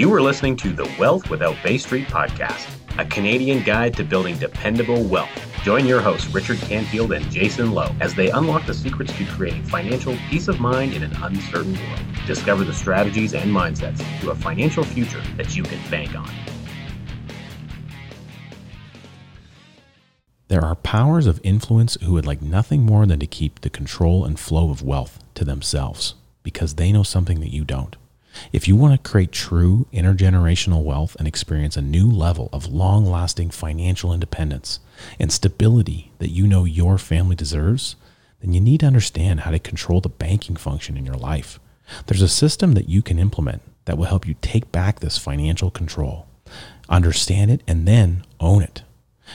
You are listening to the Wealth Without Bay Street podcast, a Canadian guide to building dependable wealth. Join your hosts, Richard Canfield and Jason Lowe, as they unlock the secrets to creating financial peace of mind in an uncertain world. Discover the strategies and mindsets to a financial future that you can bank on. There are powers of influence who would like nothing more than to keep the control and flow of wealth to themselves because they know something that you don't. If you want to create true intergenerational wealth and experience a new level of long lasting financial independence and stability that you know your family deserves, then you need to understand how to control the banking function in your life. There's a system that you can implement that will help you take back this financial control, understand it, and then own it.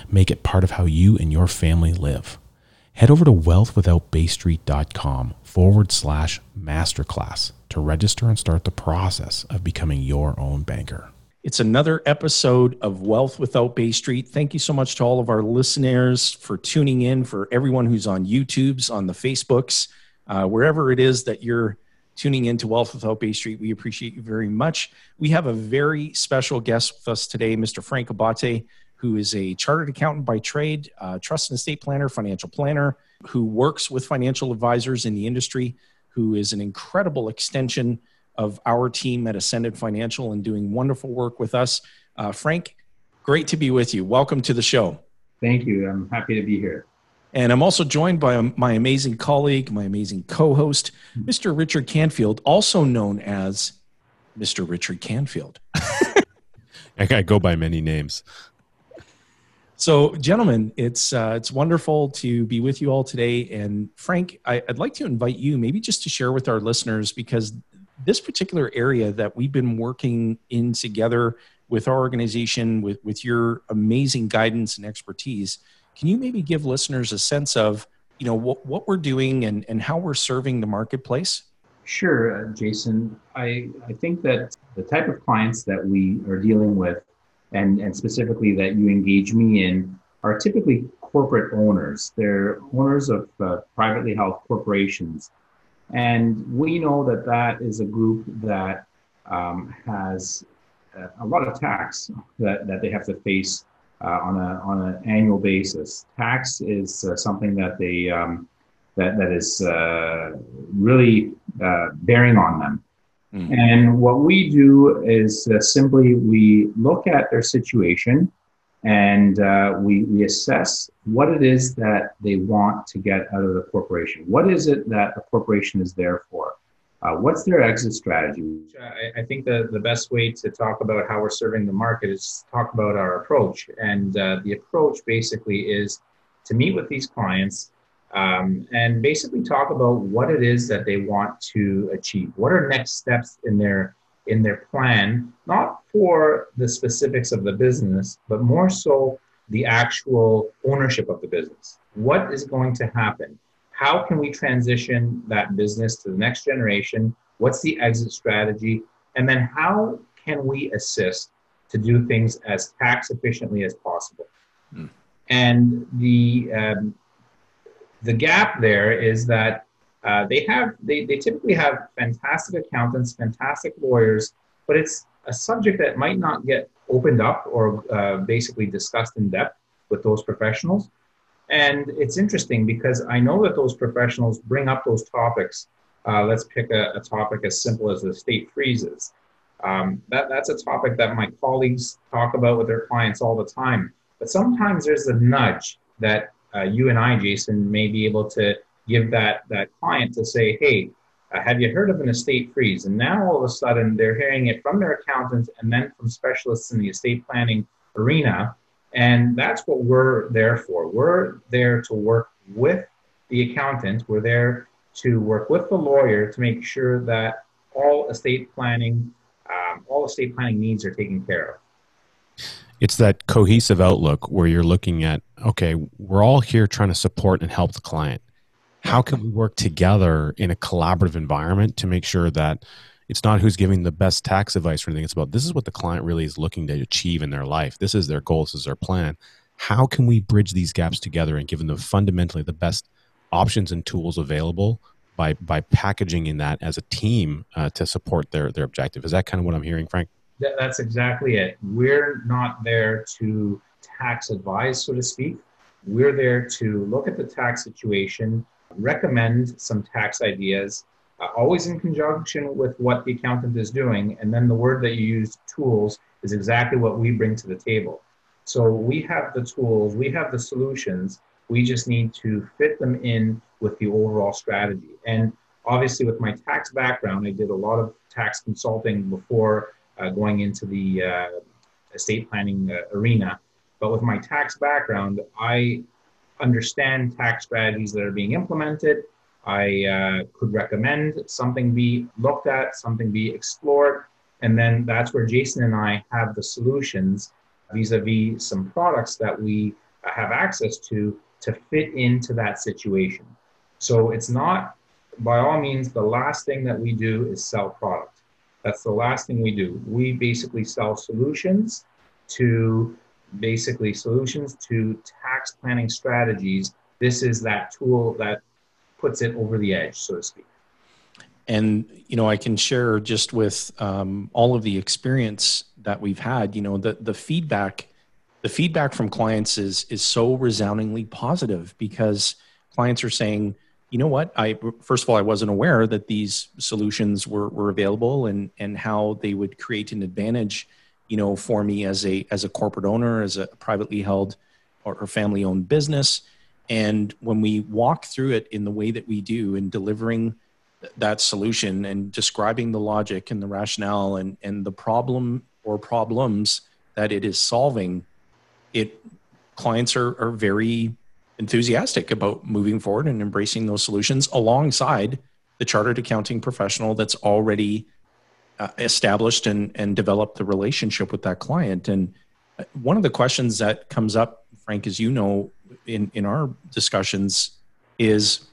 Make it part of how you and your family live. Head over to wealthwithoutbaystreet.com forward slash masterclass to register and start the process of becoming your own banker. It's another episode of Wealth Without Bay Street. Thank you so much to all of our listeners for tuning in, for everyone who's on YouTube's, on the Facebooks, uh, wherever it is that you're tuning in to Wealth Without Bay Street. We appreciate you very much. We have a very special guest with us today, Mr. Frank Abate, who is a chartered accountant by trade, uh, trust and estate planner, financial planner, who works with financial advisors in the industry who is an incredible extension of our team at Ascended Financial and doing wonderful work with us. Uh, Frank, great to be with you. Welcome to the show. Thank you. I'm happy to be here. And I'm also joined by my amazing colleague, my amazing co host, Mr. Richard Canfield, also known as Mr. Richard Canfield. I go by many names. So, gentlemen, it's uh, it's wonderful to be with you all today. And Frank, I, would like to invite you maybe just to share with our listeners because this particular area that we've been working in together with our organization, with with your amazing guidance and expertise, can you maybe give listeners a sense of you know what what we're doing and and how we're serving the marketplace? Sure, uh, Jason. I I think that the type of clients that we are dealing with and, and specifically that you engage me in are typically corporate owners. They're owners of uh, privately held corporations. And we know that that is a group that um, has a lot of tax that, that they have to face uh, on, a, on an annual basis. Tax is uh, something that they um, that, that is uh, really uh, bearing on them. Mm-hmm. And what we do is uh, simply we look at their situation and uh, we, we assess what it is that they want to get out of the corporation. What is it that the corporation is there for? Uh, what's their exit strategy? I, I, think the, the best way to talk about how we're serving the market is talk about our approach. And uh, the approach basically is to meet with these clients um, and basically talk about what it is that they want to achieve. What are next steps in their in their plan, not for the specifics of the business, but more so the actual ownership of the business. What is going to happen? How can we transition that business to the next generation? What's the exit strategy? And then how can we assist to do things as tax efficiently as possible? Mm. And the um, the gap there is that uh, they have they, they typically have fantastic accountants, fantastic lawyers, but it's a subject that might not get opened up or uh, basically discussed in depth with those professionals. And it's interesting because I know that those professionals bring up those topics. Uh, let's pick a, a, topic as simple as the estate freezes. Um, that, that's a topic that my colleagues talk about with their clients all the time. But sometimes there's a nudge that uh, you and I, Jason, may be able to give that that client to say, hey, uh, have you heard of an estate freeze? And now all of a sudden they're hearing it from their accountants and then from specialists in the estate planning arena. And that's what we're there for. We're there to work with the accountant. We're there to work with the lawyer to make sure that all estate planning, um, all estate planning needs are taken care of it's that cohesive outlook where you're looking at okay we're all here trying to support and help the client. How can we work together in a collaborative environment to make sure that it's not who's giving the best tax advice or anything. It's about this is what the client really is looking to achieve in their life. This is their goal this is their plan. How can we bridge these gaps together and give them fundamentally the best options and tools available by by packaging in that as a team uh, to support their their objective? Is that kind of what i'm hearing frank Th- that's exactly it. We're not there to tax advise, so to speak. We're there to look at the tax situation, recommend some tax ideas, uh, always in conjunction with what the accountant is doing. And then the word that you use, tools, is exactly what we bring to the table. So we have the tools, we have the solutions. We just need to fit them in with the overall strategy. And obviously, with my tax background, I did a lot of tax consulting before going into the uh, estate planning uh, arena. But with my tax background, I understand tax strategies that are being implemented. I uh, could recommend something be looked at, something be explored. And then that's where Jason and I have the solutions vis a vis some products that we have access to to fit into that situation. So it's not, by all means, the last thing that we do is sell product. That's the last thing we do. We basically sell solutions to basically solutions to tax planning strategies. This is that tool that puts it over the edge, so to speak. And you know, I can share just with um, all of the experience that we've had. You know, the the feedback, the feedback from clients is is so resoundingly positive because clients are saying, you know what, I first of all, I wasn't aware that these solutions were were available and and how they would create an advantage, you know, for me as a as a corporate owner, as a privately held or, or family owned business. And when we walk through it in the way that we do in delivering that solution and describing the logic and the rationale and, and the problem or problems that it is solving, it clients are, are very enthusiastic about moving forward and embracing those solutions alongside the chartered accounting professional that's already uh, established and, and developed the relationship with that client. And uh, one of the questions that comes up, Frank, as you know, in, in our discussions is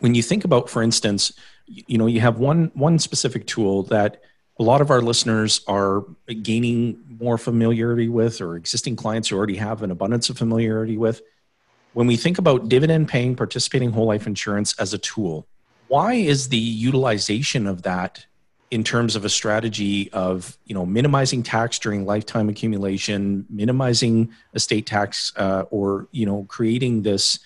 when you think about, for instance, you know, you have one one specific tool that a lot of our listeners are gaining more familiarity with, or existing clients who already have an abundance of familiarity with. When we think about dividend paying participating whole life insurance as a tool, why is the utilization of that in terms of a strategy of you know minimizing tax during lifetime accumulation minimizing estate tax uh, or you know creating this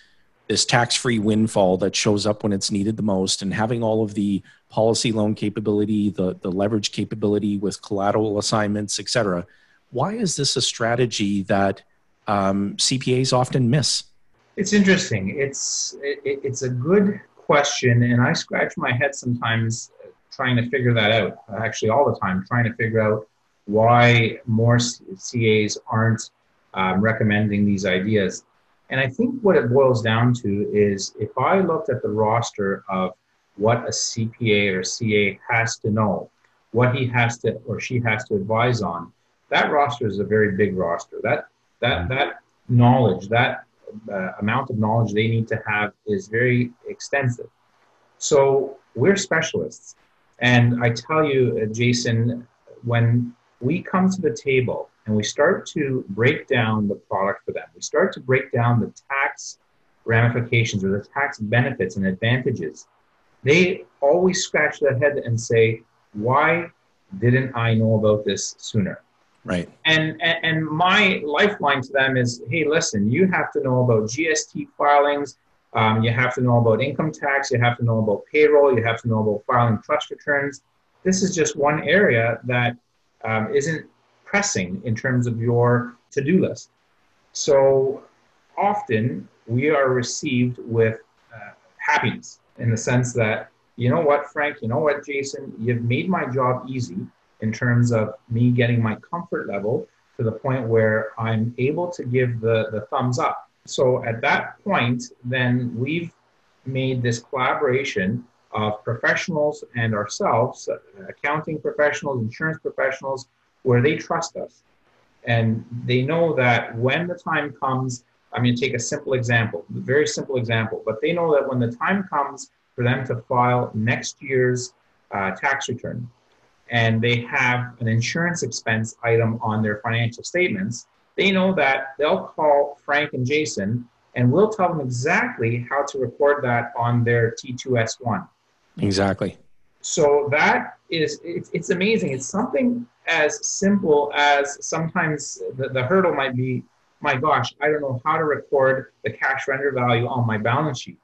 this tax-free windfall that shows up when it's needed the most and having all of the policy loan capability the the leverage capability with collateral assignments et cetera why is this a strategy that um, cpas often miss it's interesting it's it, it's a good question and i scratch my head sometimes trying to figure that out, actually, all the time, trying to figure out why more CAs aren't um, recommending these ideas. And I think what it boils down to is if I looked at the roster of what a CPA or CA has to know, what he has to or she has to advise on, that roster is a very big roster. That that mm-hmm. that knowledge, that uh, amount of knowledge they need to have is very extensive. So we're specialists. And I tell you, uh, Jason, when we come to the table and we start to break down the product for them, we start to break down the tax ramifications or the tax benefits and advantages, they always scratch their head and say, Why didn't I know about this sooner? Right. And, and, and my lifeline to them is, hey, listen, you have to know about GST filings, um, you have to know about income tax. You have to know about payroll. You have to know about filing trust returns. This is just one area that um, not pressing in terms of your to do list. So often we are received with uh, happiness in the sense that, you know what, Frank, you know what, Jason, you've made my job easy in terms of me getting my comfort level to the point where I'm able to give the, the thumbs up so at that point, then we've made this collaboration of professionals and ourselves, accounting professionals, insurance professionals, where they trust us. And they know that when the time comes, I'm going to take a simple example, a very simple example, but they know that when the time comes for them to file next year's uh, tax return and they have an insurance expense item on their financial statements, they know that they'll call Frank and Jason and we'll tell them exactly how to record that on their T2S1. Exactly. So that is, it's, it's amazing. It's something as simple as sometimes the, the hurdle might be, my gosh, I don't know how to record the cash surrender value on my balance sheet.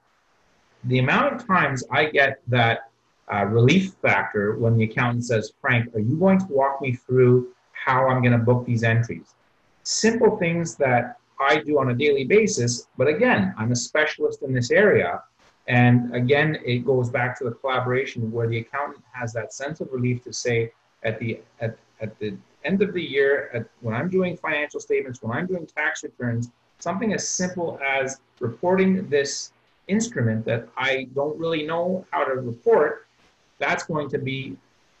The amount of times I get that uh, relief factor when the accountant says, Frank, are you going to walk me through how I'm going to book these entries? Simple things that I do on a daily basis, but again, I'm a specialist in this area. And again, it goes back to the collaboration where the accountant has that sense of relief to say at the at, at the end of the year, at, when I'm doing financial statements, when I'm doing tax returns, something as simple as reporting this instrument that I don't really know how to report, that's going to be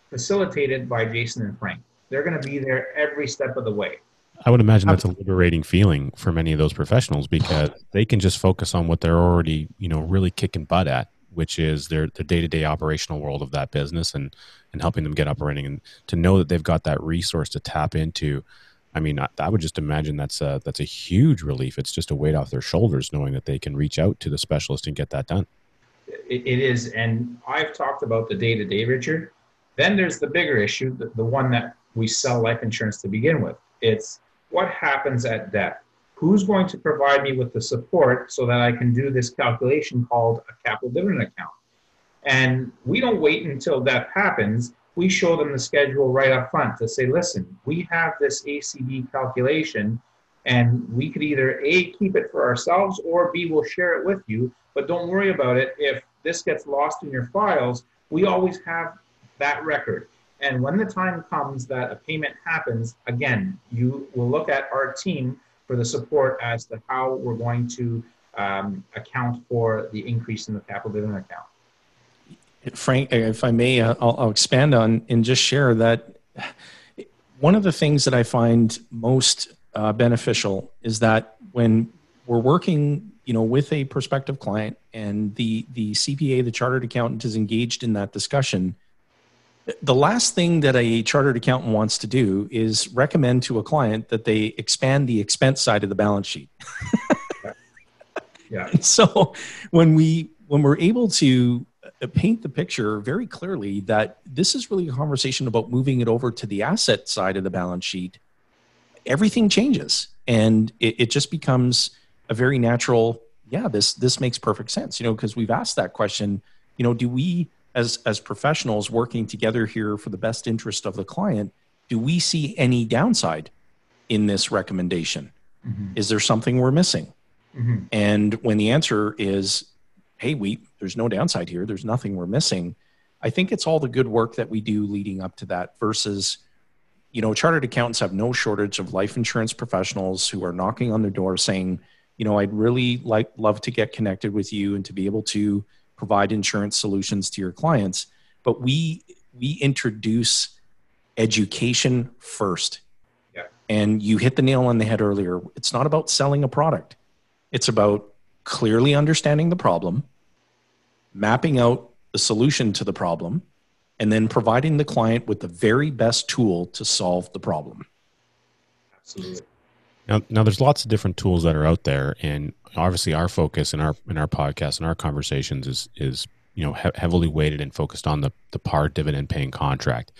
facilitated by Jason and Frank. They're going to be there every step of the way. I would imagine that's a um, liberating feeling for many of those professionals because they can just focus on what they're already, you know, really kicking butt at, which is their their day to day operational world of that business and and helping them get up and running and to know that they've got that resource to tap into. I mean, I, I would just imagine that's a that's a huge relief. It's just a weight off their shoulders knowing that they can reach out to the specialist and get that done. It, is, and I've talked about the day to day, Richard. Then there's the bigger issue, the, the one that we sell life insurance to begin with. It's what happens at death? Who's going to provide me with the support so that I can do this calculation called a capital dividend account? And we don't wait until that happens. We show them the schedule right up front to say, listen, we have this ACD calculation, and we could either A, keep it for ourselves, or B, we'll share it with you. But don't worry about it. If this gets lost in your files, we always have that record. And when the time comes that a payment happens, again, you will look at our team for the support as to how we're going to um, account for the increase in the capital dividend account. Frank, if I may, uh, I'll, I'll expand on and just share that one of the things that I find most uh, beneficial is that when we're working, you know, with a prospective client and the the CPA, the chartered accountant, is engaged in that discussion the last thing that a chartered accountant wants to do is recommend to a client that they expand the expense side of the balance sheet. yeah. so when we when we're able to uh, paint the picture very clearly that this is really a conversation about moving it over to the asset side of the balance sheet, everything changes and it, it just becomes a very natural. Yeah, this this makes perfect sense. You know, because we've asked that question. You know, do we as as professionals working together here for the best interest of the client do we see any downside in this recommendation mm-hmm. is there something we're missing mm-hmm. and when the answer is hey we there's no downside here there's nothing we're missing i think it's all the good work that we do leading up to that versus you know chartered accountants have no shortage of life insurance professionals who are knocking on their door saying you know i'd really like love to get connected with you and to be able to provide insurance solutions to your clients. But we we introduce education first. Yeah. and you hit the nail on the head earlier. It's not about selling a product. It's about clearly understanding the problem mapping out the solution to the problem and then providing the client with the very best tool to solve the problem. Absolutely now, now there's lots of different tools that are out there, and obviously our focus in our in our podcast and our conversations is is you know he- heavily weighted and focused on the the par dividend paying contract.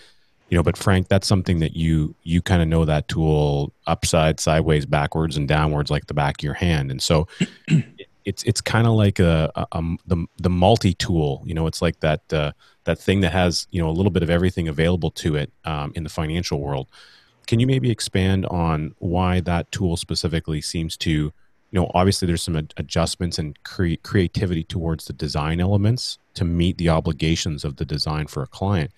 You know, but Frank, that's something that you you kind of know that tool upside, sideways, backwards, and downwards like the back of your hand, and so. it's it's kind of like a, a, a, the the multi tool. You know, it's like that uh, that thing that has you know a little bit of everything available to it um, in the financial world. Can you maybe expand on why that tool specifically seems to, you know, obviously there's some ad- adjustments and cre- creativity towards the design elements to meet the obligations of the design for a client.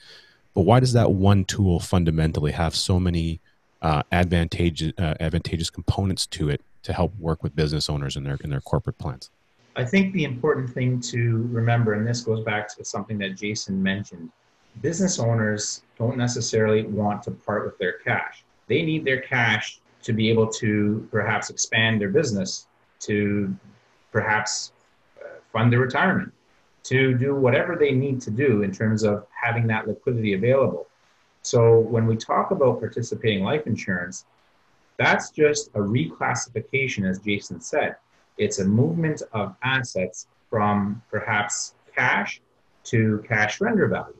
But why does that one tool fundamentally have so many uh, advantageous uh, advantageous components to it to help work with business owners in their in their corporate plans? I think the important thing to remember, and this goes back to something that Jason mentioned, business owners don't necessarily want to part with their cash. They need their cash to be able to perhaps expand their business, to perhaps uh, fund their retirement, to do whatever they need to do in terms of having that liquidity available. So when we talk about participating life insurance, that's just a reclassification, as Jason said. It's a movement of assets from perhaps cash to cash surrender value.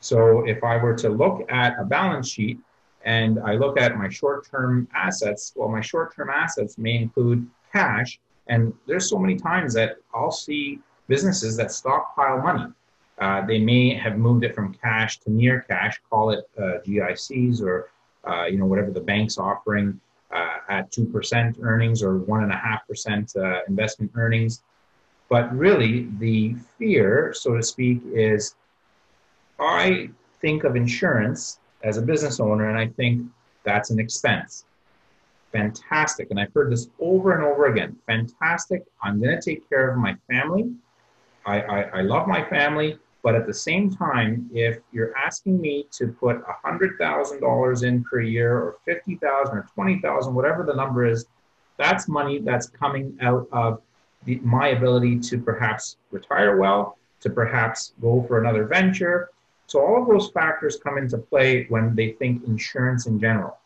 So if I were to look at a balance sheet and I look at my short-term assets, well, my short-term assets may include cash, and there's so many times that I'll see businesses that stockpile money. Uh, they may have moved it from cash to near cash, call it uh, GICs or uh, you know whatever the bank's offering uh, at two percent earnings or one and a half percent uh, investment earnings. But really, the fear, so to speak, is I think of insurance as a business owner, and I think that's an expense. Fantastic. And I've heard this over and over again. Fantastic. I'm going to take care of my family. I, I, I love my family. But at the same time, if you're asking me to put $100,000 in per year or 50,000 or 20,000, whatever the number is, that's money that's coming out of the, my ability to perhaps retire well, to perhaps go for another venture, so all of those factors come into play when they think insurance in general.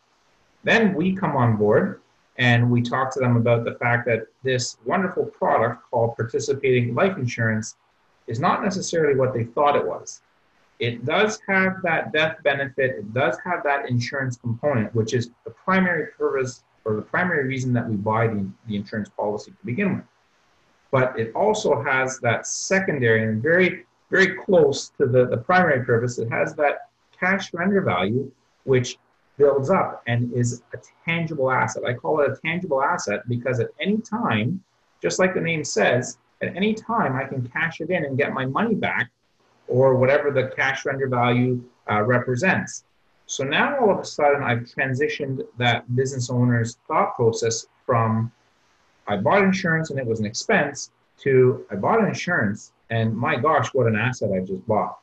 Then we come on board and we talk to them about the fact that this wonderful product called participating life insurance is not necessarily what they thought it was. It does have that death benefit, it does have that insurance component, which is the primary purpose or the primary reason that we buy the, the insurance policy to begin with. But it also has that secondary and very very close to the, the primary purpose. It has that cash surrender value, which builds up and is a tangible asset. I call it a tangible asset because at any time, just like the name says, at any time I can cash it in and get my money back or whatever the cash surrender value uh, represents. So now all of a sudden I've transitioned that business owner's thought process from I bought insurance and it was an expense to I bought insurance and my gosh, what an asset I just bought.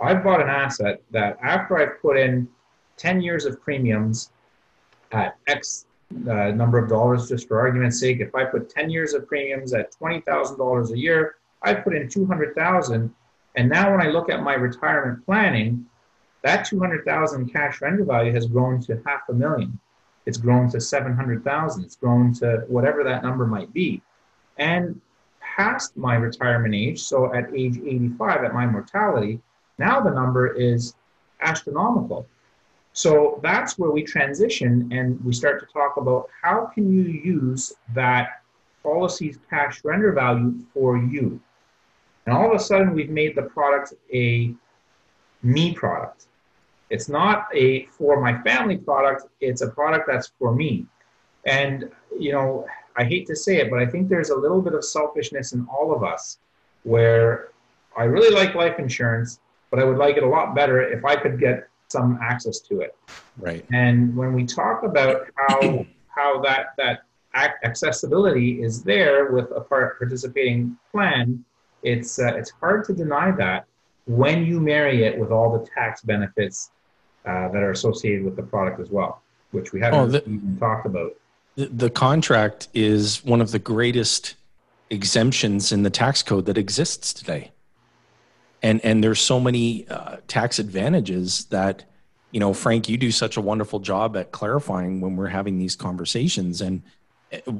I've bought an asset that after I've put in 10 years of premiums at X uh, number of dollars, just for argument's sake, if I put 10 years of premiums at $20,000 a year, I put in 200,000. And now when I look at my retirement planning, that 200,000 cash surrender value has grown to half a million. It's grown to 700,000. It's grown to whatever that number might be. And past my retirement age, so at age 85 at my mortality, now the number is astronomical. So that's where we transition and we start to talk about how can you use that policy's cash surrender value for you. And all of a sudden we've made the product a me product. It's not a for my family product, it's a product that's for me. And you know, I hate to say it, but I think there's a little bit of selfishness in all of us where I really like life insurance, but I would like it a lot better if I could get some access to it. Right. And when we talk about how how that that accessibility is there with a participating plan, it's uh, it's hard to deny that when you marry it with all the tax benefits uh, that are associated with the product as well, which we haven't oh, the, even talked about the contract is one of the greatest exemptions in the tax code that exists today. And and there's so many uh, tax advantages that you know frank you do such a wonderful job at clarifying when we're having these conversations. And uh,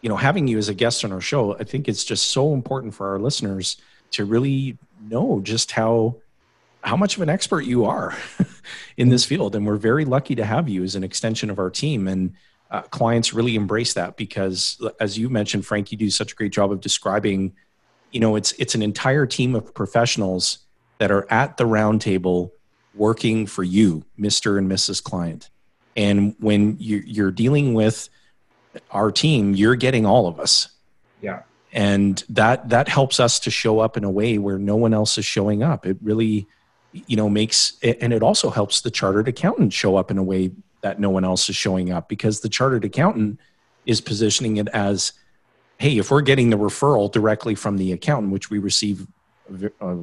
you know having you as a guest on our show i think it's just so important for our listeners to really know just how how much of an expert you are in this field. And we're very lucky to have you as an extension of our team. And uh, clients really embrace that because as you mentioned frank you do such a great job of describing you know it's it's an entire team of professionals that are at the round table working for you mr and mrs client. And when you're dealing with our team you're getting all of us. Yeah. And that that helps us to show up in a way where no one else is showing up. It really you know makes and it also helps the chartered accountant show up in a way that no one else is showing up because the chartered accountant is positioning it as hey if we're getting the referral directly from the accountant which we receive a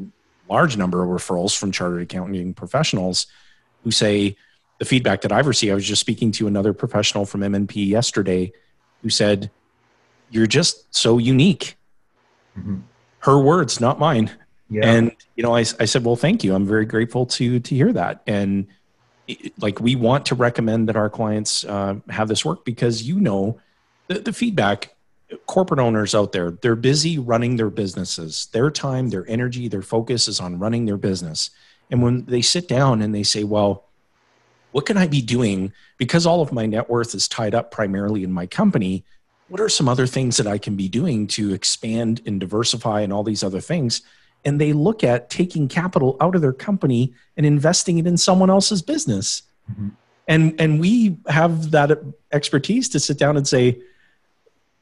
large number of referrals from chartered accounting professionals who say the feedback that i've received i was just speaking to another professional from mnp yesterday who said you're just so unique mm-hmm. her words not mine yeah. and you know I, I said well thank you i'm very grateful to to hear that and like we want to recommend that our clients uh, have this work because you know the, the feedback corporate owners out there they're busy running their businesses their time their energy their focus is on running their business and when they sit down and they say well what can I be doing because all of my net worth is tied up primarily in my company? What are some other things that I can be doing to expand and diversify and all these other things? And they look at taking capital out of their company and investing it in someone else's business. Mm-hmm. And, and we have that expertise to sit down and say,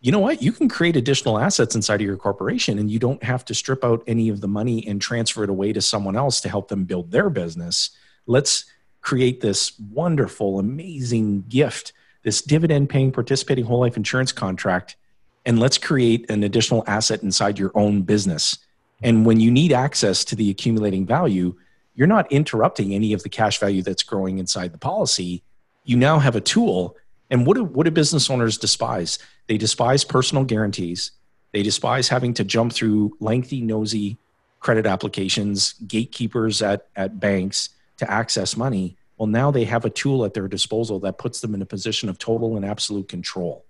you know what? You can create additional assets inside of your corporation and you don't have to strip out any of the money and transfer it away to someone else to help them build their business. Let's create this wonderful, amazing gift, this dividend paying participating whole life insurance contract, and let's create an additional asset inside your own business. And when you need access to the accumulating value, you're not interrupting any of the cash value that's growing inside the policy. You now have a tool and what do, what do business owners despise? They despise personal guarantees. They despise having to jump through lengthy, nosy credit applications, gatekeepers at, at banks to access money. Well, now they have a tool at their disposal that puts them in a position of total and absolute control.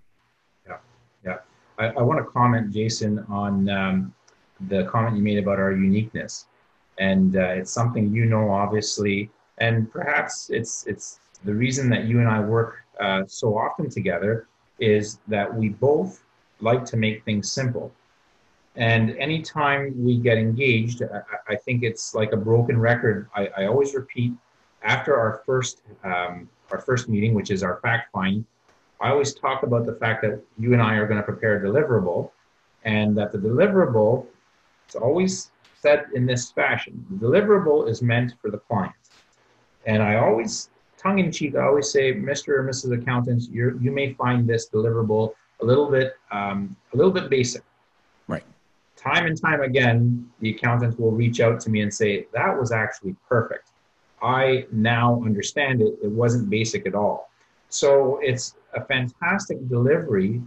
Yeah, yeah. I, I want to comment, Jason, on um, the comment you made about our uniqueness, and uh, it's something you know, obviously, and perhaps it's it's the reason that you and I work uh, so often together is that we both like to make things simple. And anytime we get engaged, I, I think it's like a broken record. I, I always repeat after our first um, our first meeting, which is our fact find. I always talk about the fact that you and I are going to prepare a deliverable, and that the deliverable is always said in this fashion: the deliverable is meant for the client. And I always tongue in cheek, I always say, Mr. or Mrs. Accountants, you you may find this deliverable a little bit um, a little bit basic. Right. Time and time again, the accountants will reach out to me and say, that was actually perfect. I now understand it. It wasn't basic at all. So it's a fantastic delivery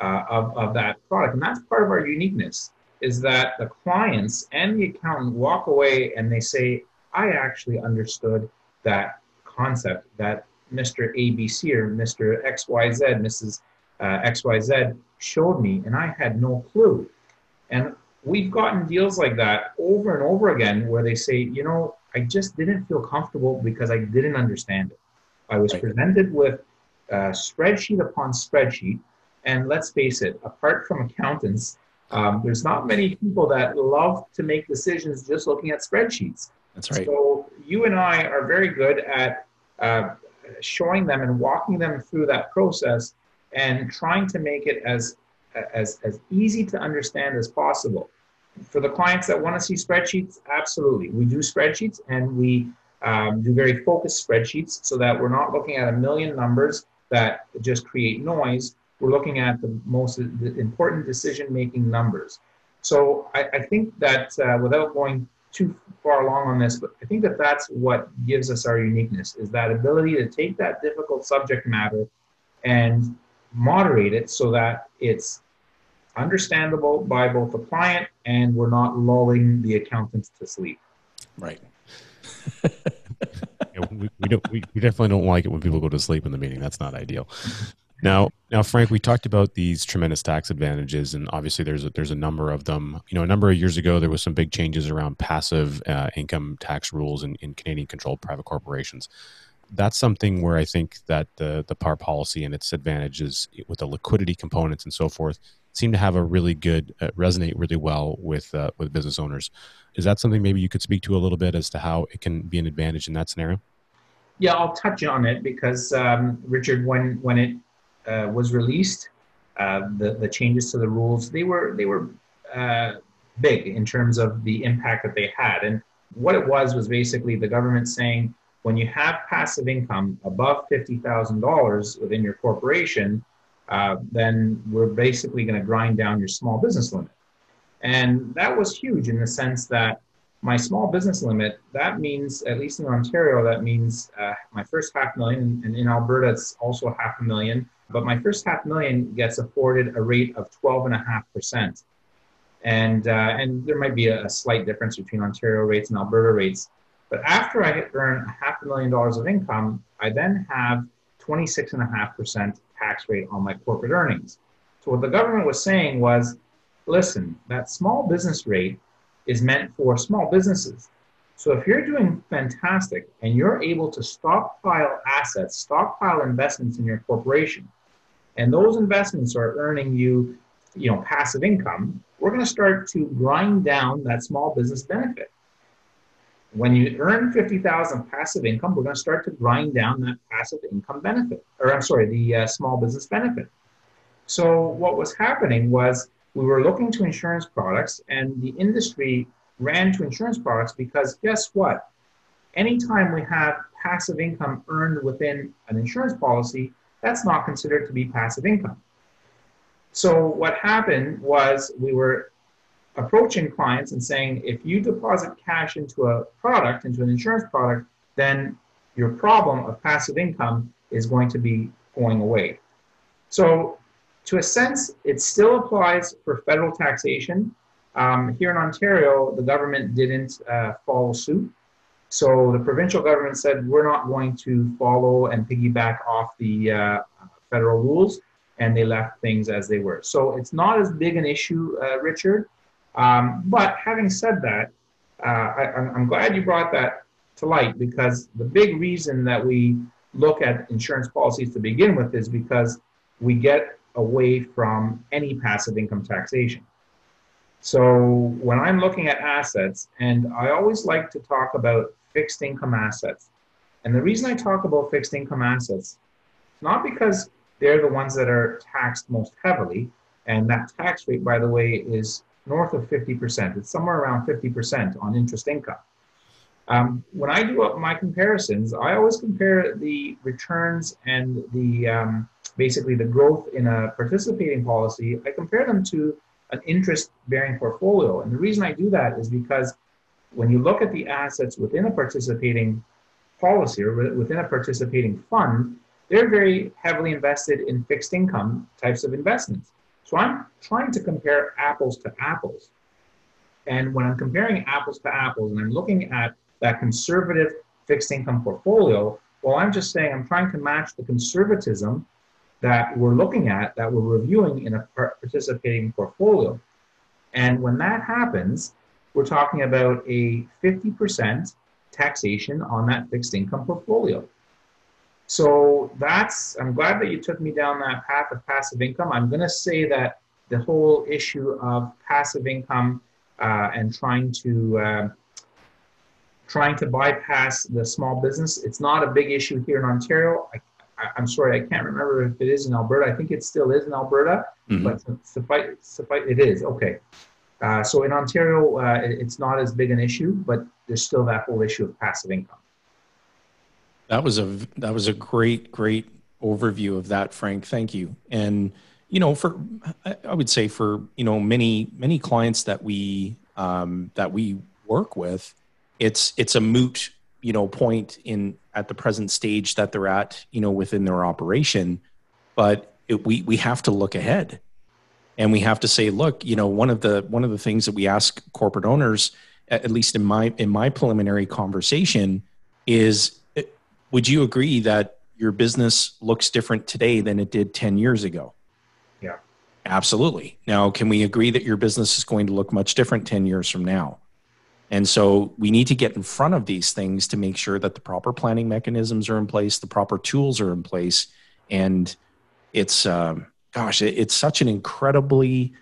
uh, of, of that product. And that's part of our uniqueness is that the clients and the accountant walk away and they say, I actually understood that concept that Mr. ABC or Mr. XYZ, Mrs. Uh, XYZ showed me, and I had no clue. And we've gotten deals like that over and over again where they say, you know, I just didn't feel comfortable because I didn't understand it. I was right. presented with uh, spreadsheet upon spreadsheet. And let's face it, apart from accountants, um, there's not many people that love to make decisions just looking at spreadsheets. That's right. So you and I are very good at uh, showing them and walking them through that process and trying to make it as as as easy to understand as possible. For the clients that want to see spreadsheets, absolutely, we do spreadsheets and we um, do very focused spreadsheets so that we're not looking at a million numbers that just create noise. We're looking at the most the important decision making numbers. So I, I think that uh, without going too far along on this, but I think that that's what gives us our uniqueness is that ability to take that difficult subject matter and moderate it so that it's understandable by both the client and we're not lulling the accountants to sleep. Right. yeah, we, we, don't, we, we definitely don't like it when people go to sleep in the meeting. That's not ideal. Now, now, Frank, we talked about these tremendous tax advantages, and obviously, there's a, there's a number of them. You know, a number of years ago, there was some big changes around passive uh, income tax rules in, in Canadian-controlled private corporations. That's something where I think that the the PAR policy and its advantages with the liquidity components and so forth seem to have a really good uh, resonate really well with uh, with business owners. Is that something maybe you could speak to a little bit as to how it can be an advantage in that scenario? Yeah, I'll touch on it because um, Richard, when when it was released, uh, the the changes to the rules they were they were uh, big in terms of the impact that they had. And what it was was basically the government saying when you have passive income above fifty thousand dollars within your corporation, uh, then we're basically going to grind down your small business limit. And that was huge in the sense that my small business limit, that means, at least in Ontario, that means uh, my first half million, and in Alberta, it's also half a million. But my first half million gets afforded a rate of 12.5%. And, uh, and there might be a, a, slight difference between Ontario rates and Alberta rates. But after I earn a half a million dollars of income, I then have 26.5% tax rate on my corporate earnings. So what the government was saying was, listen, that small business rate is meant for small businesses. So if you're doing fantastic and you're able to stockpile assets, stockpile investments in your corporation, and those investments are earning you, you know, passive income, we're going to start to grind down that small business benefit. When you earn 50,000 passive income, we're going to start to grind down that passive income benefit, or I'm sorry, the uh, small business benefit. So what was happening was we were looking to insurance products and the industry ran to insurance products because guess what? Anytime we have passive income earned within an insurance policy, that's not considered to be passive income. So what happened was we were approaching clients and saying, if you deposit cash into a product, into an insurance product, then your problem of passive income is going to be going away. So, to a sense, it still applies for federal taxation. Um, here in Ontario, the government didn't uh, follow suit. So, the provincial government said, we're not going to follow and piggyback off the uh, federal rules, and they left things as they were. So, it's not as big an issue, uh, Richard. Um, but having said that, uh, I, I'm glad you brought that to light because the big reason that we look at insurance policies to begin with is because we get away from any passive income taxation. So when I'm looking at assets, and I always like to talk about fixed income assets. And the reason I talk about fixed income assets, not because they're the ones that are taxed most heavily, and that tax rate, by the way, is north of 50%. It's somewhere around 50% on interest income. Um, when I do my comparisons, I always compare the returns and the um, basically the growth in a participating policy. I compare them to an interest-bearing portfolio, and the reason I do that is because when you look at the assets within a participating policy or within a participating fund, they're very heavily invested in fixed income types of investments. So I'm trying to compare apples to apples. And when I'm comparing apples to apples and I'm looking at that conservative fixed income portfolio, well, I'm just saying I'm trying to match the conservatism that we're looking at, that we're reviewing in a participating portfolio. And when that happens, we're talking about a 50% taxation on that fixed income portfolio. So that's, I'm glad that you took me down that path of passive income. I'm going to say that the whole issue of passive income uh, and trying to, uh, trying to bypass the small business, it's not a big issue here in Ontario. I, am sorry, I can't remember if it is in Alberta. I think it still is in Alberta, mm-hmm. but suffice, suffice, it is. Okay. Uh, so in Ontario, uh, it's not as big an issue, but there's still that whole issue of passive income. That was a that was a great great overview of that, Frank. Thank you. And you know, for I would say for you know many many clients that we um, that we work with, it's it's a moot you know point in at the present stage that they're at you know within their operation, but it, we we have to look ahead, and we have to say, look, you know, one of the one of the things that we ask corporate owners, at least in my in my preliminary conversation, is would you agree that your business looks different today than it did 10 years ago? Yeah. Absolutely. Now, can we agree that your business is going to look much different 10 years from now? And so we need to get in front of these things to make sure that the proper planning mechanisms are in place, the proper tools are in place. And it's, um, gosh, it, it's such an incredibly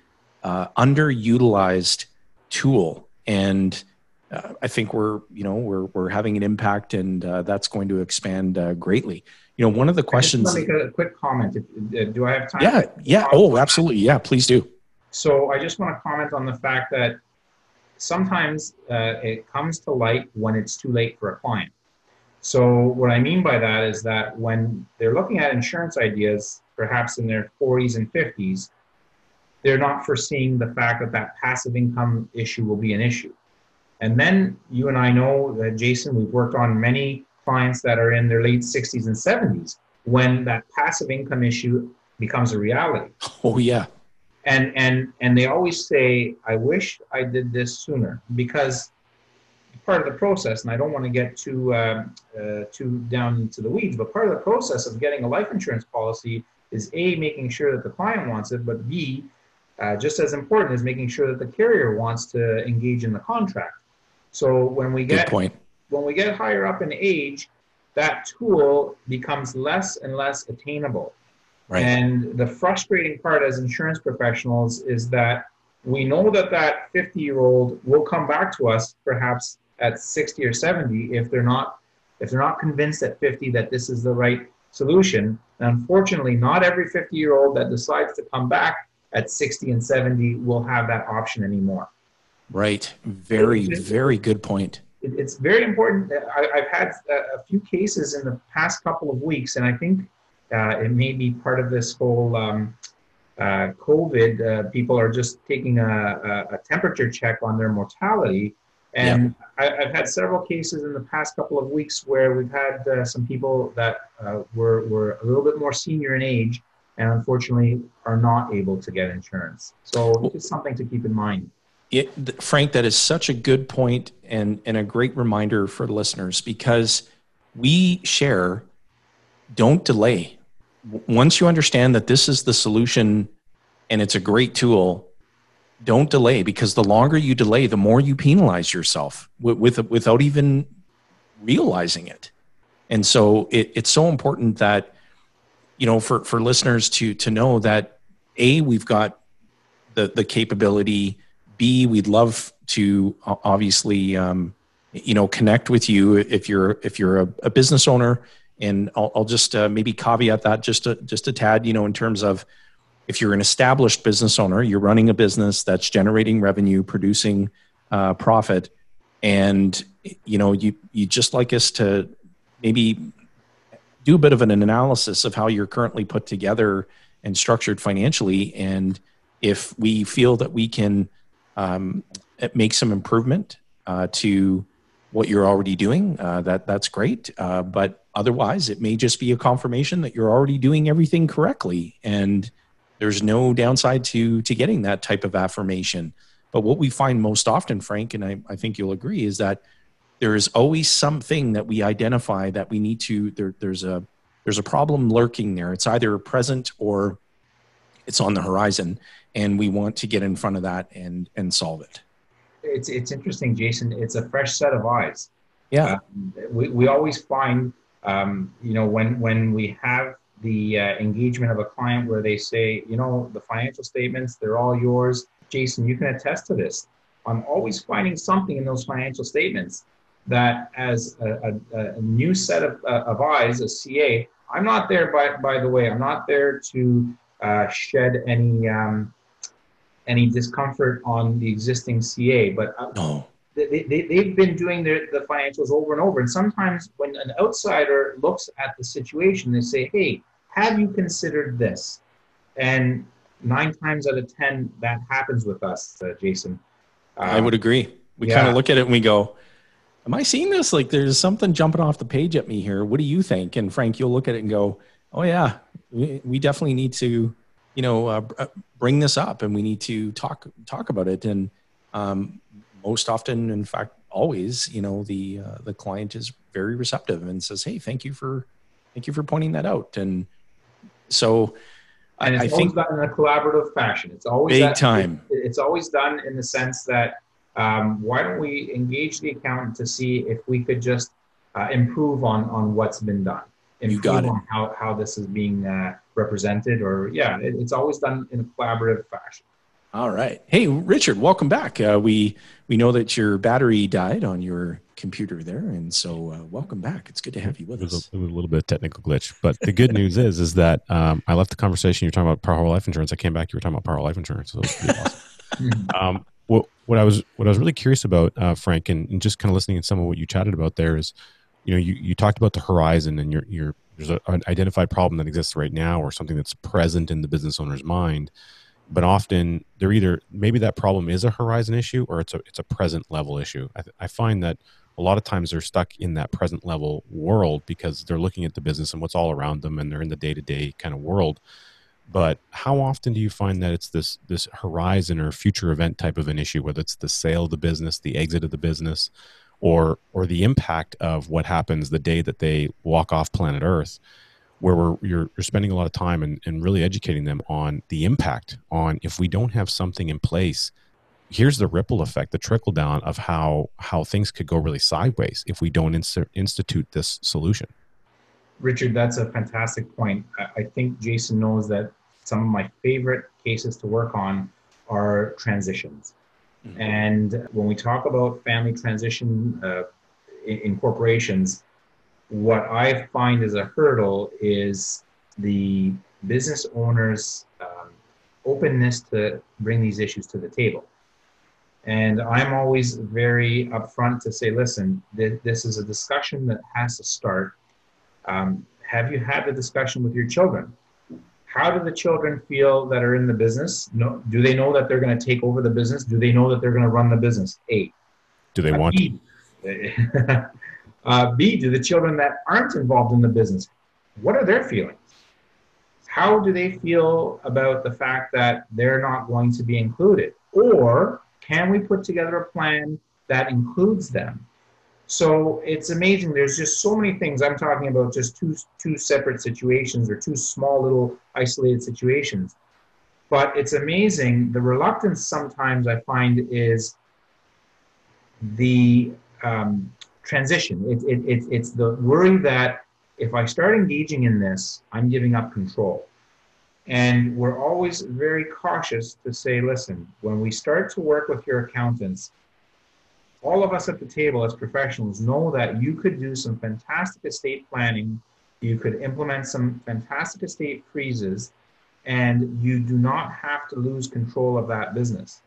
uh, underutilized tool. And uh, I think we're you know we're we're having an impact, and uh, that's going to expand uh, greatly. You know, one of the questions. I just want to make a quick comment. If, uh, do I have time? Yeah, yeah. Oh, absolutely. Yeah, please do. So I just want to comment on the fact that sometimes uh, it comes to light when it's too late for a client. So what I mean by that is that when they're looking at insurance ideas, perhaps in their 40s and 50s, they're not foreseeing the fact that that passive income issue will be an issue. And then you and I know that, Jason, we've worked on many clients that are in their late 60s and 70s when that passive income issue becomes a reality. Oh, yeah. And, and, and they always say, I wish I did this sooner because part of the process, and I don't want to get too, uh, uh, too down into the weeds, but part of the process of getting a life insurance policy is A, making sure that the client wants it, but B, uh, just as important is making sure that the carrier wants to engage in the contract. So when we get point. when we get higher up in age, that tool becomes less and less attainable. Right. And the frustrating part as insurance professionals is that we know that that 50 year old will come back to us perhaps at 60 or 70 if they're not if they're not convinced at 50 that this is the right solution. And unfortunately, not every 50 year old that decides to come back at 60 and 70 will have that option anymore. Right. Very, very good point. It, it's very important. I, I've had a, a few cases in the past couple of weeks, and I think uh, it may be part of this whole um, uh, COVID. Uh, people are just taking a, a, a temperature check on their mortality. And I, I've had several cases in the past couple of weeks where we've had uh, some people that uh, were, were a little bit more senior in age and unfortunately are not able to get insurance. So it's something to keep in mind. It, Frank, that is such a good point and, and a great reminder for listeners because we share don't delay. Once you understand that this is the solution and it's a great tool, don't delay because the longer you delay, the more you penalize yourself with, with without even realizing it. And so it, it's so important that you know for for listeners to to know that a we've got the the capability b we'd love to obviously um, you know connect with you if you're if you're a, a business owner and i'll, I'll just uh, maybe caveat that just a, just a tad you know in terms of if you're an established business owner you're running a business that's generating revenue producing uh, profit. And you know you you just like us to maybe do a bit of an analysis of how you're currently put together and structured financially. And if we feel that we can um, make some improvement uh, to what you're already doing uh, that that's great. Uh, but otherwise it may just be a confirmation that you're already doing everything correctly. And there's no downside to to getting that type of affirmation but what we find most often frank and i, I think you'll agree is that there is always something that we identify that we need to there, there's a there's a problem lurking there it's either present or it's on the horizon and we want to get in front of that and and solve it It's, it's interesting, Jason. It's a fresh set of eyes. yeah Um, we, we always find, um, you know, when, when we have the uh, engagement of a client where they say, you know, the financial statements, they're all yours. Jason, you can attest to this. I'm always finding something in those financial statements that, as a, a, a new set of, uh, of eyes, a CA, I'm not there, by, by the way, I'm not there to uh, shed any, um, any discomfort on the existing CA, but uh, no they, they, they've been doing their, the financials over and over. And sometimes when an outsider looks at the situation, they say, hey, have you considered this? And nine times out of 10, that happens with us, uh, Jason. i would agree we yeah. kind of look at it and we go am i seeing this like there's something jumping off the page at me here what do you think and frank you'll look at it and go oh yeah we, we definitely need to you know uh, uh, bring this up and we need to talk talk about it and um, most often in fact always you know the uh, the client is very receptive and says hey thank you for thank you for pointing that out and so And I, I it's think always done in a collaborative fashion. It's always Big that- time. it- It's always done in the sense that um, why don't we engage the accountant to see if we could just uh, improve on on what's been done, improve You got it. on how how this is being uh, represented, or yeah, it, it's always done in a collaborative fashion. All right. Hey, Richard, welcome back. Uh, we we know that your battery died on your computer there, and so uh, welcome back. It's good to have you with It was, us. a, it was a little bit of technical glitch, but the good news is, is that um, I left the conversation. You were talking about Par Life Insurance. I came back. You were talking about Par Life Insurance. So it was pretty awesome. um, what what I was what I was really curious about, uh, Frank, and, and just kind of listening to some of what you chatted about there is, you know, you, you talked about the horizon and your your there's a, an identified problem that exists right now or something that's present in the business owner's mind, but often they're either maybe that problem is a horizon issue or it's a it's a present level issue. I, th- I find that a lot of times they're stuck in that present level world because they're looking at the business and what's all around them and they're in the day to day kind of world. But how often do you find that it's this this horizon or future event type of an issue, whether it's the sale of the business, the exit of the business, or or the impact of what happens the day that they walk off planet Earth, where we're you're, you're spending a lot of time and, and really educating them on the impact on if we don't have something in place here's the ripple effect, the trickle down of how how things could go really sideways if we don't insert, institute this solution. Richard, that's a fantastic point. I think Jason knows that some of my favorite cases to work on are transitions. Mm-hmm. And when we talk about family transition uh, in, in corporations, what I find as a hurdle is the business owner's um, openness to bring these issues to the table. And I'm always very upfront to say, listen, th- this is a discussion that has to start. Um, have you had the discussion with your children? How do the children feel that are in the business? No, do they know that they're going to take over the business? Do they know that they're going to run the business? A. Do they want B, uh, B, do the children that aren't involved in the business, what are their feelings? How do they feel about the fact that they're not going to be included? Or can we put together a plan that includes them? So it's amazing. There's just so many things. I'm talking about just two two separate situations or two small little isolated situations. But it's amazing. The reluctance sometimes I find is the um, transition. It, it, it, it's the worry that if I start engaging in this, I'm giving up control. And we're always very cautious to say, listen, when we start to work with your accountants, all of us at the table as professionals know that you could do some fantastic estate planning, you could implement some fantastic estate freezes, and you do not have to lose control of that business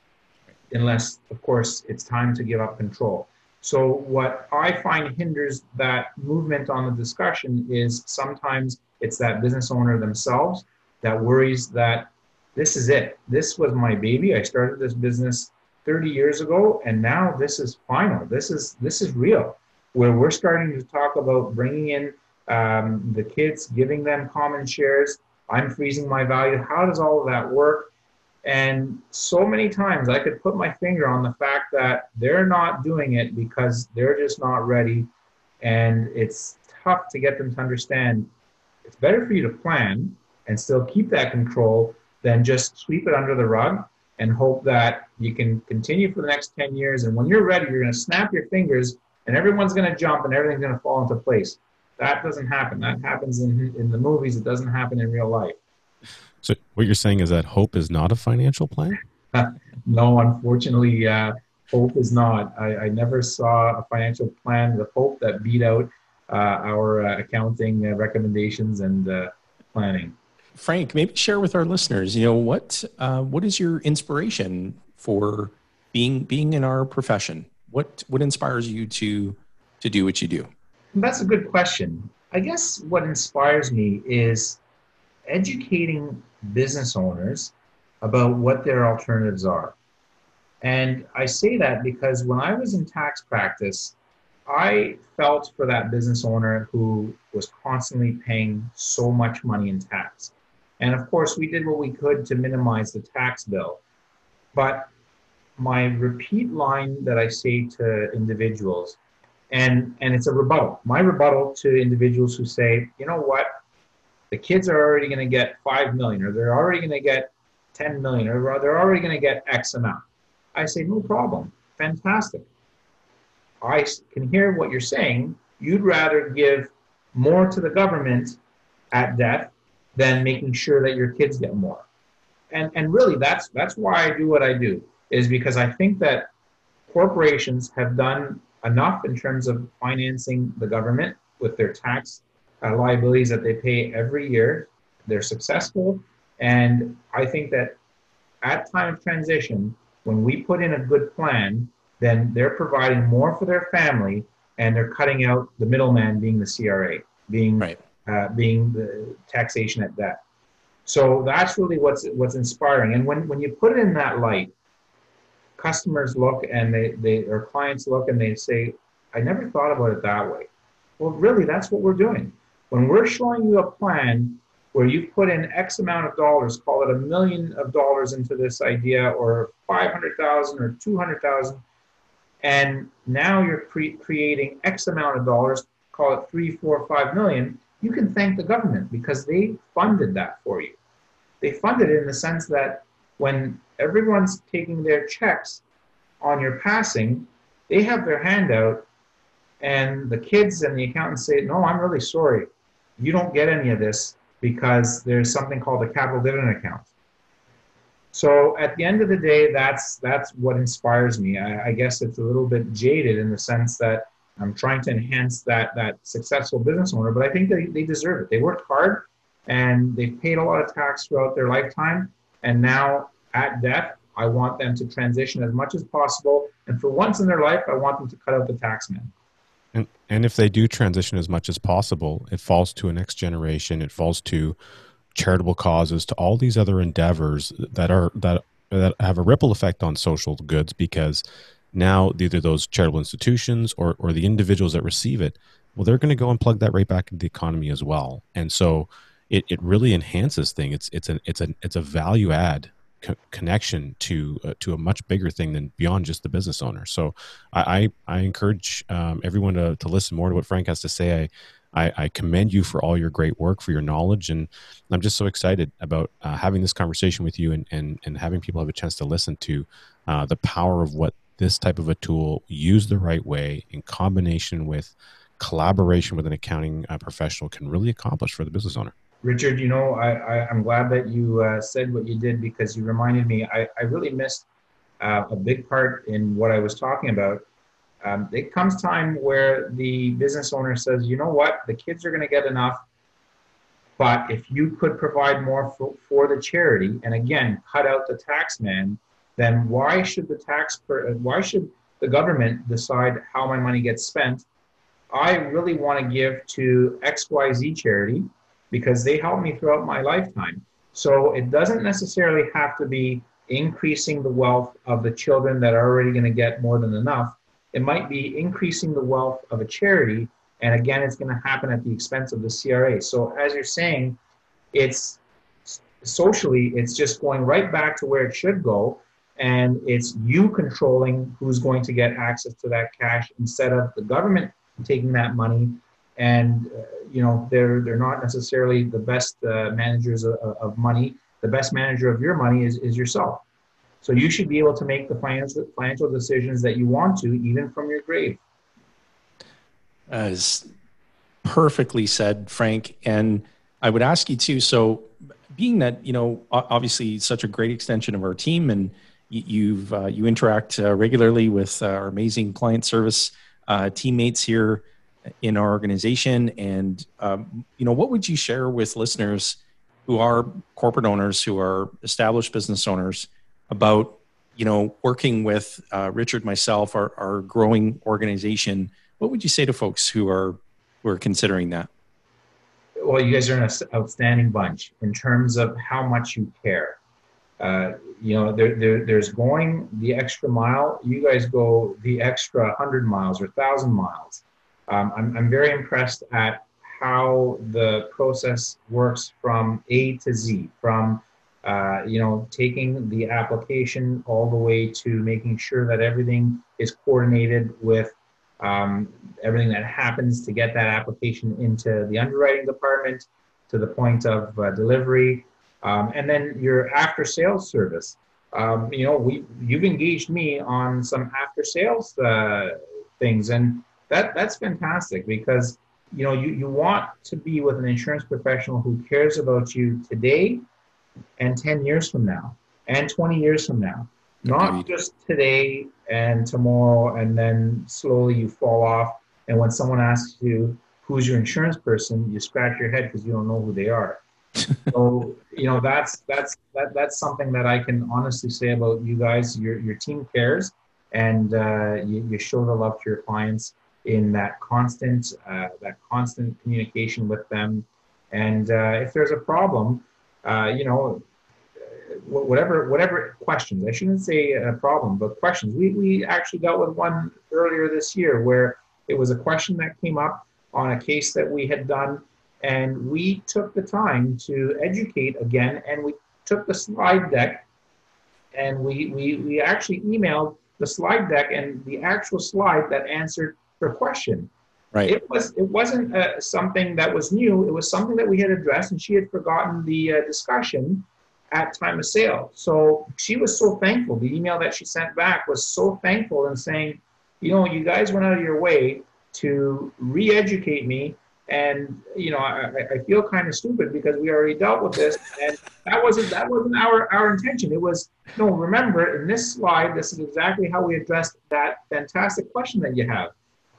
unless, of course, it's time to give up control. So, what I find hinders that movement on the discussion is sometimes it's that business owner themselves that worries that this is it. This was my baby. I started this business 30 years ago, and now this is final. This is this is real. Where we're starting to talk about bringing in um, the kids, giving them common shares. I'm freezing my value. How does all of that work? And so many times I could put my finger on the fact that they're not doing it because they're just not ready. And it's tough to get them to understand it's better for you to plan and still keep that control than just sweep it under the rug and hope that you can continue for the next 10 years. And when you're ready, you're going to snap your fingers and everyone's going to jump and everything's going to fall into place. That doesn't happen. That happens in, in the movies. It doesn't happen in real life. So what you're saying is that hope is not a financial plan? no, unfortunately, uh, hope is not. I, I, never saw a financial plan with hope that beat out uh, our uh, accounting uh, recommendations and uh, planning. Frank, maybe share with our listeners. You know what uh, what is your inspiration for being being in our profession? What what inspires you to to do what you do? That's a good question. I guess what inspires me is educating business owners about what their alternatives are. And I say that because when I was in tax practice, I felt for that business owner who was constantly paying so much money in tax. And of course, we did what we could to minimize the tax bill. But my repeat line that I say to individuals, and, and it's a rebuttal, my rebuttal to individuals who say, you know what, the kids are already going to get 5 million, or they're already going to get 10 million, or they're already going to get X amount. I say, no problem, fantastic. I can hear what you're saying. You'd rather give more to the government at death than making sure that your kids get more. And and really that's that's why I do what I do is because I think that corporations have done enough in terms of financing the government with their tax uh, liabilities that they pay every year. They're successful, and I think that at time of transition, when we put in a good plan, then they're providing more for their family, and they're cutting out the middleman, being the CRA, being right uh, being the taxation at debt. So that's really what's what's inspiring. And when, when you put it in that light, customers look and they, they or clients look and they say, I never thought about it that way. Well, really, that's what we're doing. When we're showing you a plan where you put in X amount of dollars, call it a million of dollars into this idea, or 500,000 or 200,000, and now you're cre- creating X amount of dollars, call it three, four, five million, you can thank the government because they funded that for you. They funded it in the sense that when everyone's taking their checks, on your passing, they have their hand out, and the kids and the accountants say, No, I'm really sorry. You don't get any of this because there's something called a capital dividend account. So at the end of the day, that's that's what inspires me. I, I, guess it's a little bit jaded in the sense that I'm trying to enhance that that successful business owner, but I think they, they deserve it. They worked hard and they've paid a lot of tax throughout their lifetime, and now at death, I want them to transition as much as possible. And for once in their life, I want them to cut out the tax man. And and if they do transition as much as possible, it falls to a next generation. It falls to charitable causes, to all these other endeavors that are that that have a ripple effect on social goods because now either those charitable institutions or or the individuals that receive it, well, they're going to go and plug that right back into the economy as well. And so it, it really enhances thing. It's it's an it's a it's a value add co- connection to uh, to a much bigger thing than beyond just the business owner. So I I, I encourage um, everyone to to listen more to what Frank has to say. I, I, I, commend you for all your great work, for your knowledge, and I'm just so excited about uh, having this conversation with you and, and, and having people have a chance to listen to uh, the power of what this type of a tool used the right way in combination with collaboration with an accounting uh, professional can really accomplish for the business owner. Richard, you know, I, am glad that you uh, said what you did because you reminded me. I, I really missed uh, a big part in what I was talking about. Um, it comes time where the business owner says, you know what, the kids are going to get enough, but if you could provide more for, for the charity, and again, cut out the tax man, then why should the tax, per, why should the government decide how my money gets spent? I really want to give to XYZ charity because they helped me throughout my lifetime. So it doesn't necessarily have to be increasing the wealth of the children that are already going to get more than enough. It might be increasing the wealth of a charity. And again, it's going to happen at the expense of the CRA. So as you're saying, it's socially, it's just going right back to where it should go. And it's you controlling who's going to get access to that cash instead of the government taking that money and uh, you know they're they're not necessarily the best uh, managers of, of, money. The best manager of your money is, is yourself. So you should be able to make the financial financial decisions that you want to, even from your grave. As perfectly said, Frank. And I would ask you too. So, being that you know, obviously, such a great extension of our team, and you've uh, you interact uh, regularly with our amazing client service uh, teammates here in our organization. And um, you know what would you share with listeners who are corporate owners who are established business owners about you know working with uh, richard myself our, our growing organization? What would you say to folks who are who are considering that? Well you guys are an outstanding bunch in terms of how much you care. Uh, you know there, there, there's going the extra mile. You guys go the extra 100 miles or 1000 miles um, I'm, I'm very impressed at how the process works from A to Z, from uh, you know taking the application all the way to making sure that everything is coordinated with um, everything that happens to get that application into the underwriting department to the point of uh, delivery, um, and then your after sales service. Um, you know, we you've engaged me on some after sales uh, things, and that that's fantastic because you know you, you want to be with an insurance professional who cares about you today and 10 years from now and 20 years from now. Not just today and tomorrow and then slowly you fall off and when someone asks you who's your insurance person? you scratch your head because you don't know who they are. So you know that's that's that, that's something that i can honestly say about you guys. Your your team cares and uh, you, you show the love to your clients in that constant uh, that constant communication with them. And uh, if there's a problem, uh, you know, whatever whatever questions I shouldn't say a problem, but questions. We we actually dealt with one earlier this year where it was a question that came up on a case that we had done, and we took the time to educate again, and we took the slide deck, and we we we actually emailed the slide deck and the actual slide that answered her question. Right. It was it wasn't uh, something that was new. It was something that we had addressed, and she had forgotten the uh, discussion. at time of sale. So she was so thankful. The email that she sent back was so thankful and saying, you know, you guys went out of your way to re-educate me and you know I, I feel kind of stupid because we already dealt with this and that wasn't that wasn't our our intention it was no remember in this slide this is exactly how we addressed that fantastic question that you have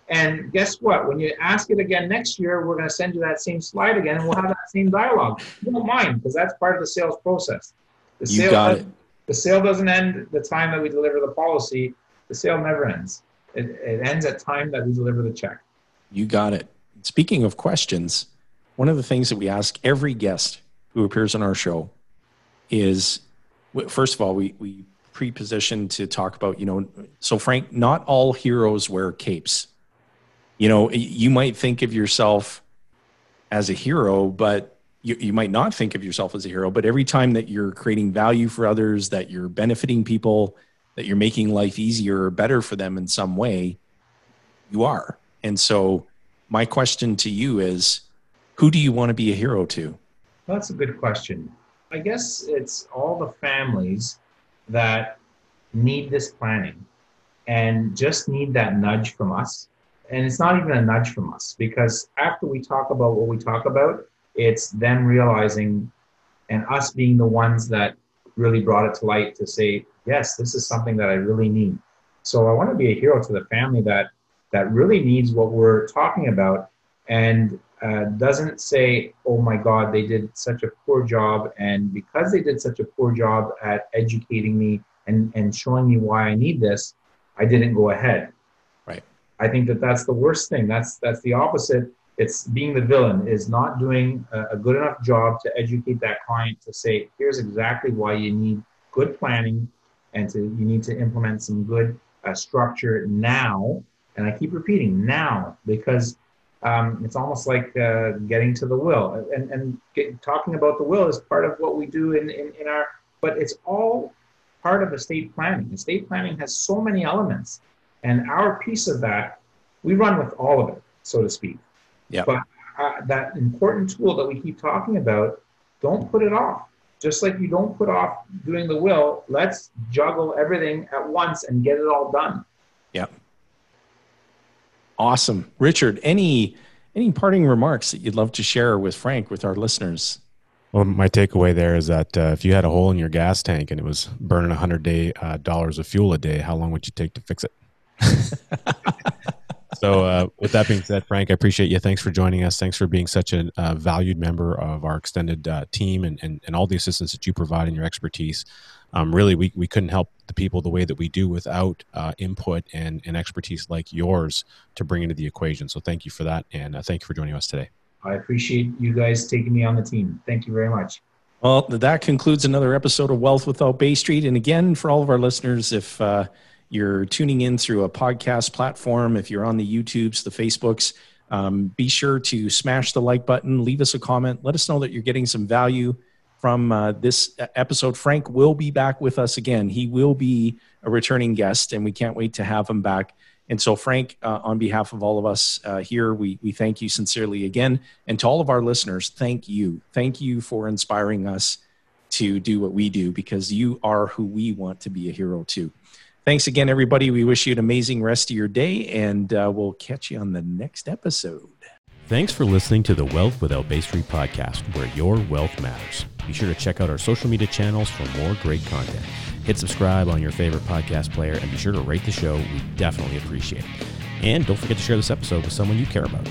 and guess what? When you ask it again next year we're going to send you that same slide again and we'll have that same dialogue. You don't mind because that's part of the sales process. The you got it. the sale doesn't end the time that we deliver the policy. The sale never ends. It, it ends at time that we deliver the check. You got it. Speaking of questions, one of the things that we ask every guest who appears on our show is first of all, we, we pre-position to talk about, you know, so Frank, not all heroes wear capes. You know, you might think of yourself as a hero, but you, you might not think of yourself as a hero. But every time that you're creating value for others, that you're benefiting people, that you're making life easier or better for them in some way, you are. And so my question to you is who do you want to be a hero to? That's a good question. I guess it's all the families that need this planning and just need that nudge from us. And it's not even a nudge from us because after we talk about what we talk about, it's them realizing and us being the ones that really brought it to light to say, yes, this is something that I really need. So I want to be a hero to the family that that really needs what we're talking about and uh, doesn't say, oh my God, they did such a poor job. And because they did such a poor job at educating me and, and showing me why I need this, I didn't go ahead. I think that that's the worst thing. That's, that's the opposite. It's being the villain is not doing a, a good enough job to educate that client to say, here's exactly why you need good planning and to, you need to implement some good uh, structure now and I keep repeating now because um, it's almost like uh, getting to the will. And, and get, talking about the will is part of what we do in, in, in our, but it's all part of estate planning. Estate planning has so many elements. And our piece of that, we run with all of it, so to speak. Yeah. But uh, that important tool that we keep talking about, don't put it off. Just like you don't put off doing the will, let's juggle everything at once and get it all done. Yeah. Awesome. Richard, any any parting remarks that you'd love to share with Frank with our listeners? Well, my takeaway there is that uh, if you had a hole in your gas tank and it was burning hundred day uh, dollars of fuel a day, how long would you take to fix it? so, uh, with that being said, Frank, I appreciate you. Thanks for joining us. Thanks for being such a uh, valued member of our extended uh, team and, and, and all the assistance that you provide and your expertise um, really we, we couldn't help the people the way that we do without uh, input and, and expertise like yours to bring into the equation. So thank you for that. And uh, thank you for joining us today. I appreciate you guys taking me on the team. Thank you very much. Well, that concludes another episode of Wealth Without Bay Street. And again, for all of our listeners, if uh, you're tuning in through a podcast platform, if you're on the YouTubes, the Facebooks, um, be sure to smash the like button, leave us a comment, let us know that you're getting some value from uh, this episode. Frank will be back with us again. He will be a returning guest, and we can't wait to have him back. And so, Frank, uh, on behalf of all of us uh, here, we, we thank you sincerely again. And to all of our listeners, thank you. Thank you for inspiring us to do what we do because you are who we want to be a hero to. Thanks again, everybody. We wish you an amazing rest of your day, and uh, we'll catch you on the next episode. Thanks for listening to the Wealth Without Bay Street podcast, where your wealth matters. Be sure to check out our social media channels for more great content. Hit subscribe on your favorite podcast player and be sure to rate the show. We definitely appreciate it. And don't forget to share this episode with someone you care about.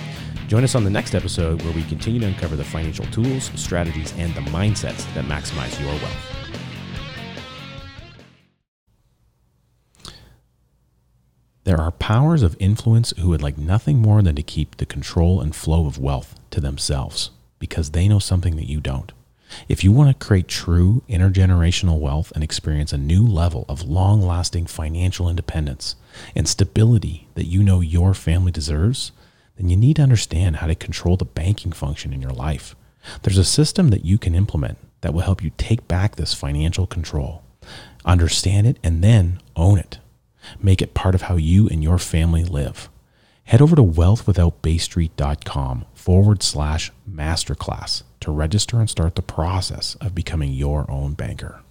Join us on the next episode where we continue to uncover the financial tools, strategies, and the mindsets that maximize your wealth. There are powers of influence who would like nothing more than to keep the control and flow of wealth to themselves because they know something that you don't. If you want to create true intergenerational wealth and experience a new level of long lasting financial independence and stability that you know your family deserves, then you need to understand how to control the banking function in your life. There's a system that you can implement that will help you take back this financial control, understand it, and then own it. Make it part of how you and your family live. Head over to wealthwithoutbaystreet.com forward slash masterclass to register and start the process of becoming your own banker.